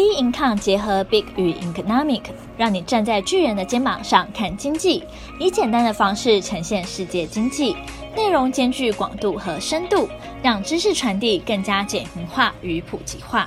B Income 结合 Big 与 Economic，让你站在巨人的肩膀上看经济，以简单的方式呈现世界经济，内容兼具广度和深度，让知识传递更加简明化与普及化。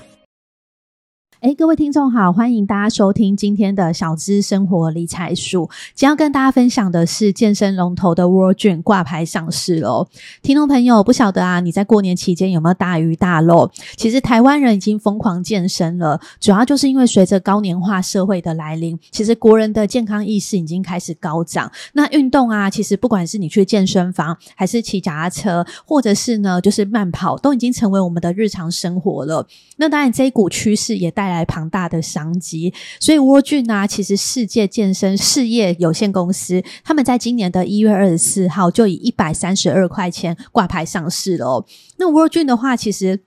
哎，各位听众好，欢迎大家收听今天的小资生活理财树。今天要跟大家分享的是健身龙头的 World Gym 挂牌上市喽。听众朋友，不晓得啊，你在过年期间有没有大鱼大肉？其实台湾人已经疯狂健身了，主要就是因为随着高年化社会的来临，其实国人的健康意识已经开始高涨。那运动啊，其实不管是你去健身房，还是骑脚踏车，或者是呢，就是慢跑，都已经成为我们的日常生活了。那当然，这一股趋势也带来。来庞大的商机，所以 World Gym 啊，其实世界健身事业有限公司，他们在今年的一月二十四号就以一百三十二块钱挂牌上市了哦。那 World Gym 的话，其实。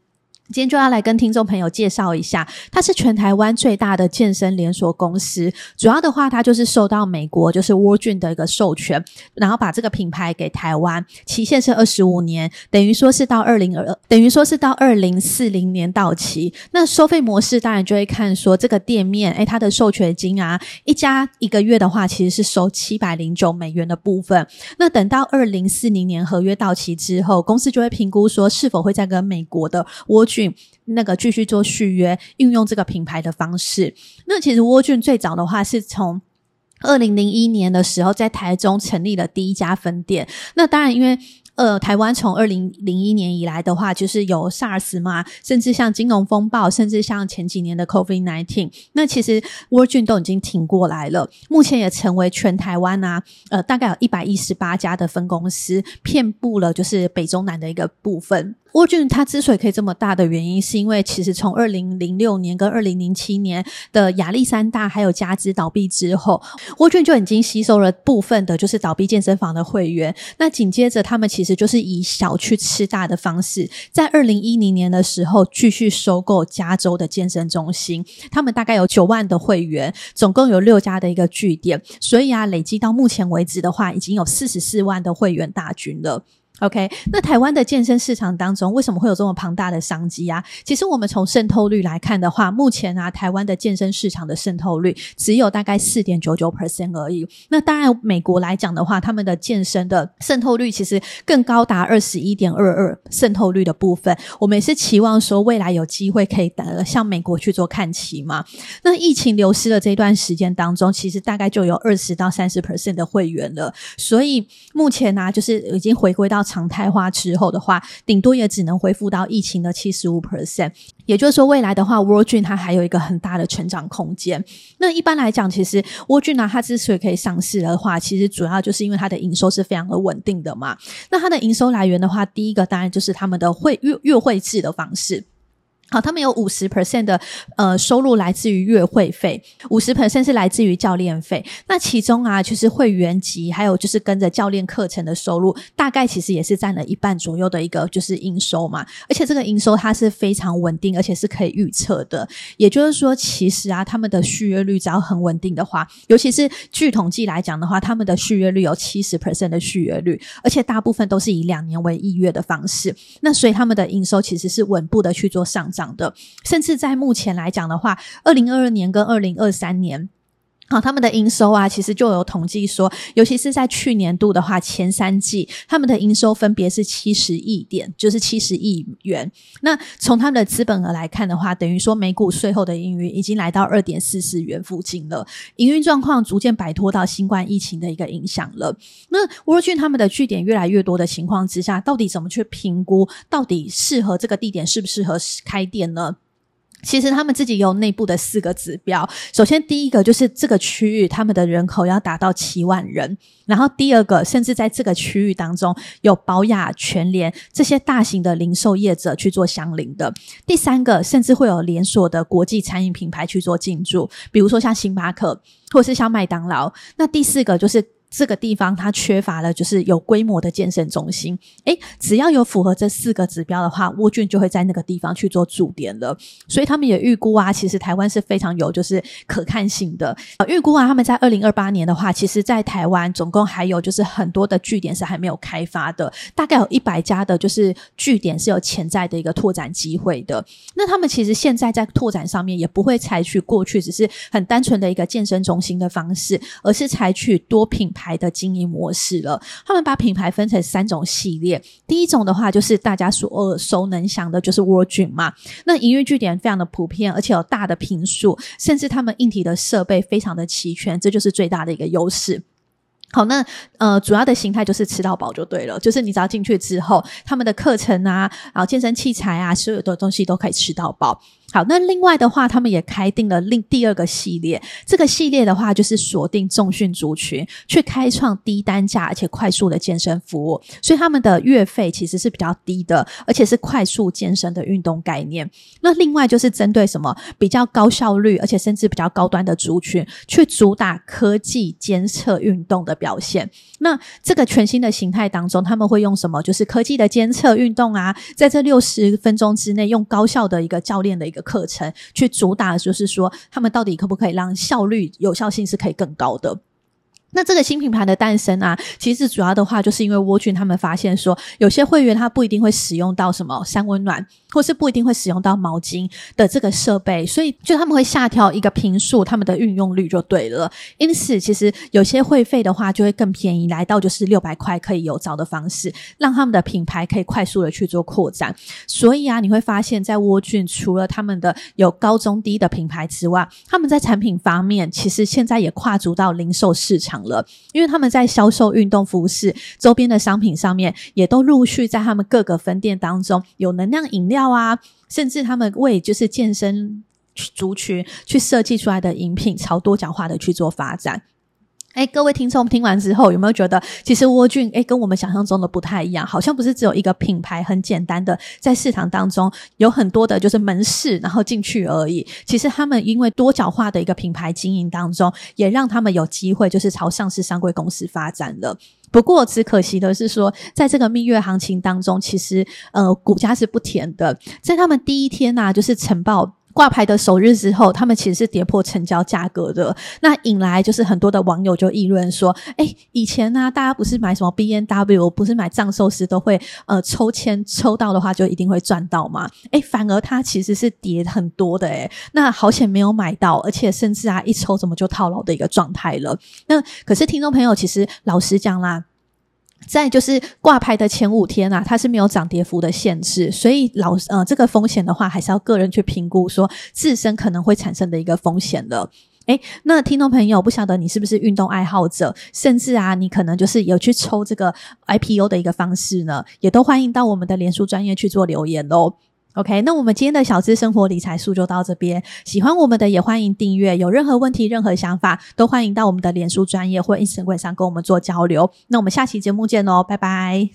今天就要来跟听众朋友介绍一下，它是全台湾最大的健身连锁公司。主要的话，它就是受到美国就是 World Gym 的一个授权，然后把这个品牌给台湾，期限是二十五年，等于说是到二零二，等于说是到二零四零年到期。那收费模式当然就会看说这个店面，诶，它的授权金啊，一家一个月的话，其实是收七百零九美元的部分。那等到二零四零年合约到期之后，公司就会评估说是否会再跟美国的 World 俊那个继续做续约，运用这个品牌的方式。那其实沃俊最早的话是从二零零一年的时候在台中成立了第一家分店。那当然，因为呃，台湾从二零零一年以来的话，就是有 SARS 嘛，甚至像金融风暴，甚至像前几年的 COVID-19，那其实 World Gym 都已经挺过来了。目前也成为全台湾啊，呃，大概有一百一十八家的分公司，遍布了就是北中南的一个部分。World Gym 它之所以可以这么大的原因，是因为其实从二零零六年跟二零零七年的亚历山大还有加之倒闭之后，World Gym 就已经吸收了部分的就是倒闭健身房的会员。那紧接着他们其实就是以小去吃大的方式，在二零一零年的时候继续收购加州的健身中心。他们大概有九万的会员，总共有六家的一个据点，所以啊，累积到目前为止的话，已经有四十四万的会员大军了。OK，那台湾的健身市场当中，为什么会有这么庞大的商机啊？其实我们从渗透率来看的话，目前啊，台湾的健身市场的渗透率只有大概四点九九 percent 而已。那当然，美国来讲的话，他们的健身的渗透率其实更高达二十一点二二渗透率的部分。我们也是期望说，未来有机会可以呃向美国去做看齐嘛。那疫情流失的这段时间当中，其实大概就有二十到三十 percent 的会员了。所以目前呢、啊，就是已经回归到。常态化之后的话，顶多也只能恢复到疫情的七十五 percent。也就是说，未来的话 woj 它还有一个很大的成长空间。那一般来讲，其实 woj 呢，它之所以可以上市的话，其实主要就是因为它的营收是非常的稳定的嘛。那它的营收来源的话，第一个当然就是他们的会月月会制的方式。好，他们有五十 percent 的呃收入来自于月会费，五十 percent 是来自于教练费。那其中啊，就是会员级，还有就是跟着教练课程的收入，大概其实也是占了一半左右的一个就是营收嘛。而且这个营收它是非常稳定，而且是可以预测的。也就是说，其实啊，他们的续约率只要很稳定的话，尤其是据统计来讲的话，他们的续约率有七十 percent 的续约率，而且大部分都是以两年为一月的方式。那所以他们的营收其实是稳步的去做上涨涨。的，甚至在目前来讲的话，二零二二年跟二零二三年。好，他们的营收啊，其实就有统计说，尤其是在去年度的话，前三季他们的营收分别是七十亿点，就是七十亿元。那从他们的资本额来看的话，等于说每股税后的盈余已经来到二点四四元附近了，营运状况逐渐摆脱到新冠疫情的一个影响了。那 World Gym 他们的据点越来越多的情况之下，到底怎么去评估，到底适合这个地点适不适合开店呢？其实他们自己有内部的四个指标。首先，第一个就是这个区域他们的人口要达到七万人。然后，第二个，甚至在这个区域当中有宝雅、全联这些大型的零售业者去做相邻的。第三个，甚至会有连锁的国际餐饮品牌去做进驻，比如说像星巴克或是像麦当劳。那第四个就是这个地方它缺乏了，就是有规模的健身中心。诶，只要有符合这四个指标的话，沃郡就会在那个地方去做驻点了。所以他们也预估啊，其实台湾是非常有就是可看性的。呃，预估啊，他们在二零二八年的话，其实在台湾总共还有就是很多的据点是还没有开发的，大概有一百家的，就是据点是有潜在的一个拓展机会的。那他们其实现在在拓展上面也不会采取过去只是很单纯的一个健身中心的方式，而是采取多品牌。的经营模式了，他们把品牌分成三种系列。第一种的话，就是大家所耳熟能详的，就是 World Gym 嘛。那营运据点非常的普遍，而且有大的坪数，甚至他们硬体的设备非常的齐全，这就是最大的一个优势。好，那呃，主要的形态就是吃到饱就对了，就是你只要进去之后，他们的课程啊，然后健身器材啊，所有的东西都可以吃到饱。好，那另外的话，他们也开定了另第二个系列。这个系列的话，就是锁定重训族群，去开创低单价而且快速的健身服务。所以他们的月费其实是比较低的，而且是快速健身的运动概念。那另外就是针对什么比较高效率，而且甚至比较高端的族群，去主打科技监测运动的表现。那这个全新的形态当中，他们会用什么？就是科技的监测运动啊，在这六十分钟之内，用高效的一个教练的一个。的课程去主打，就是说他们到底可不可以让效率、有效性是可以更高的。那这个新品牌的诞生啊，其实主要的话就是因为沃郡他们发现说，有些会员他不一定会使用到什么三温暖，或是不一定会使用到毛巾的这个设备，所以就他们会下调一个坪数，他们的运用率就对了。因此，其实有些会费的话就会更便宜，来到就是六百块可以有找的方式，让他们的品牌可以快速的去做扩展。所以啊，你会发现在沃郡除了他们的有高中低的品牌之外，他们在产品方面其实现在也跨足到零售市场了，因为他们在销售运动服饰周边的商品上面，也都陆续在他们各个分店当中有能量饮料啊，甚至他们为就是健身族群去设计出来的饮品，朝多角化的去做发展。哎，各位听众听完之后，有没有觉得其实沃郡哎跟我们想象中的不太一样？好像不是只有一个品牌，很简单的在市场当中有很多的就是门市，然后进去而已。其实他们因为多角化的一个品牌经营当中，也让他们有机会就是朝上市商柜公司发展了。不过只可惜的是说，在这个蜜月行情当中，其实呃股价是不甜的。在他们第一天呐、就是晨报。挂牌的首日之后，他们其实是跌破成交价格的，那引来就是很多的网友就议论说：“哎，以前呢、大家不是买什么 B N W，不是买藏寿司都会呃抽签抽到的话就一定会赚到吗？哎，反而它其实是跌很多的，诶那好险没有买到，而且甚至啊一抽怎么就套牢的一个状态了。那可是听众朋友，其实老实讲啦。”再就是挂牌的前五天啊，它是没有涨跌幅的限制，所以老呃这个风险的话，还是要个人去评估说自身可能会产生的一个风险的。诶，那听众朋友，不晓得你是不是运动爱好者，甚至啊，你可能就是有去抽这个 IPO 的一个方式呢，也都欢迎到我们的脸书专业去做留言哦。OK，那我们今天的小资生活理财术就到这边。喜欢我们的也欢迎订阅，有任何问题、任何想法都欢迎到我们的脸书专业或 Instagram 上跟我们做交流。那我们下期节目见喽，拜拜。